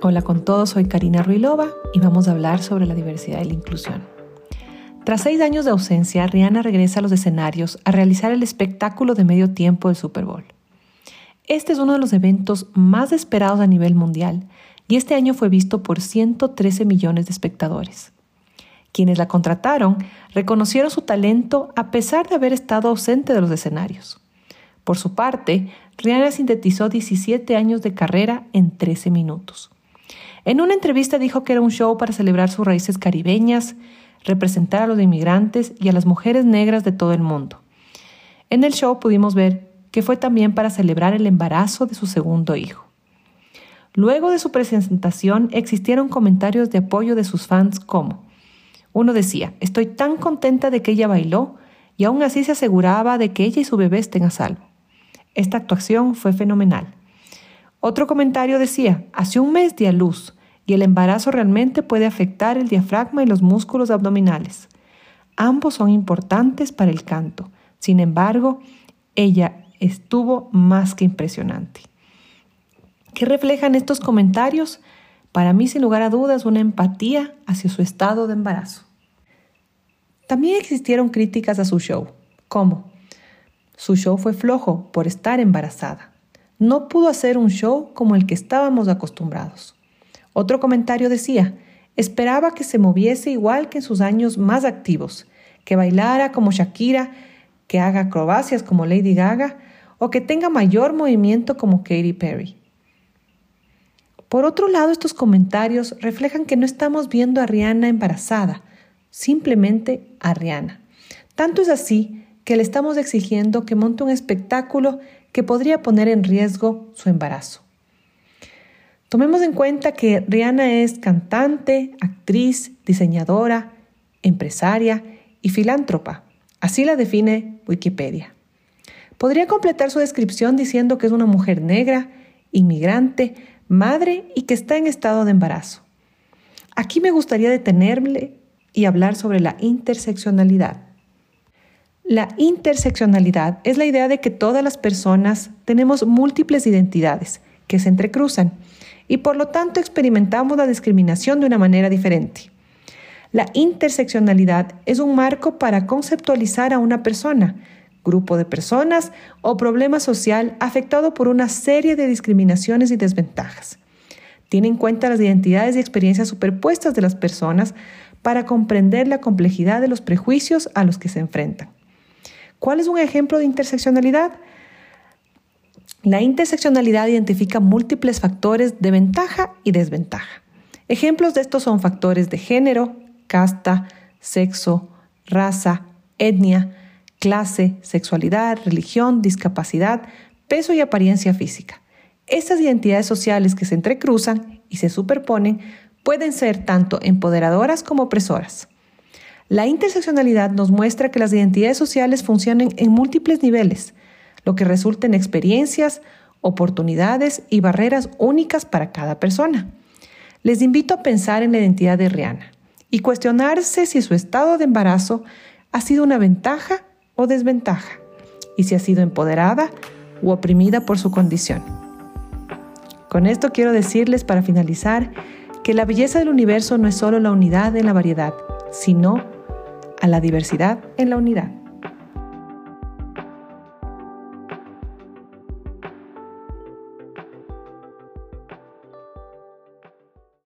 Hola con todos, soy Karina Ruilova y vamos a hablar sobre la diversidad y la inclusión. Tras seis años de ausencia, Rihanna regresa a los escenarios a realizar el espectáculo de medio tiempo del Super Bowl. Este es uno de los eventos más esperados a nivel mundial y este año fue visto por 113 millones de espectadores. Quienes la contrataron reconocieron su talento a pesar de haber estado ausente de los escenarios. Por su parte, Rihanna sintetizó 17 años de carrera en 13 minutos. En una entrevista dijo que era un show para celebrar sus raíces caribeñas, representar a los inmigrantes y a las mujeres negras de todo el mundo. En el show pudimos ver que fue también para celebrar el embarazo de su segundo hijo. Luego de su presentación existieron comentarios de apoyo de sus fans como, uno decía, estoy tan contenta de que ella bailó y aún así se aseguraba de que ella y su bebé estén a salvo. Esta actuación fue fenomenal. Otro comentario decía, hace un mes di a luz, y el embarazo realmente puede afectar el diafragma y los músculos abdominales. Ambos son importantes para el canto. Sin embargo, ella estuvo más que impresionante. ¿Qué reflejan estos comentarios? Para mí, sin lugar a dudas, una empatía hacia su estado de embarazo. También existieron críticas a su show, ¿Cómo? su show fue flojo por estar embarazada. No pudo hacer un show como el que estábamos acostumbrados. Otro comentario decía, esperaba que se moviese igual que en sus años más activos, que bailara como Shakira, que haga acrobacias como Lady Gaga o que tenga mayor movimiento como Katy Perry. Por otro lado, estos comentarios reflejan que no estamos viendo a Rihanna embarazada, simplemente a Rihanna. Tanto es así que le estamos exigiendo que monte un espectáculo que podría poner en riesgo su embarazo. Tomemos en cuenta que Rihanna es cantante, actriz, diseñadora, empresaria y filántropa. Así la define Wikipedia. Podría completar su descripción diciendo que es una mujer negra, inmigrante, madre y que está en estado de embarazo. Aquí me gustaría detenerme y hablar sobre la interseccionalidad. La interseccionalidad es la idea de que todas las personas tenemos múltiples identidades que se entrecruzan y por lo tanto experimentamos la discriminación de una manera diferente. La interseccionalidad es un marco para conceptualizar a una persona, grupo de personas o problema social afectado por una serie de discriminaciones y desventajas. Tiene en cuenta las identidades y experiencias superpuestas de las personas para comprender la complejidad de los prejuicios a los que se enfrentan. ¿Cuál es un ejemplo de interseccionalidad? La interseccionalidad identifica múltiples factores de ventaja y desventaja. Ejemplos de estos son factores de género, casta, sexo, raza, etnia, clase, sexualidad, religión, discapacidad, peso y apariencia física. Estas identidades sociales que se entrecruzan y se superponen pueden ser tanto empoderadoras como opresoras. La interseccionalidad nos muestra que las identidades sociales funcionan en múltiples niveles, lo que resulta en experiencias, oportunidades y barreras únicas para cada persona. Les invito a pensar en la identidad de Rihanna y cuestionarse si su estado de embarazo ha sido una ventaja o desventaja y si ha sido empoderada u oprimida por su condición. Con esto quiero decirles para finalizar que la belleza del universo no es solo la unidad en la variedad, sino a la diversidad en la unidad.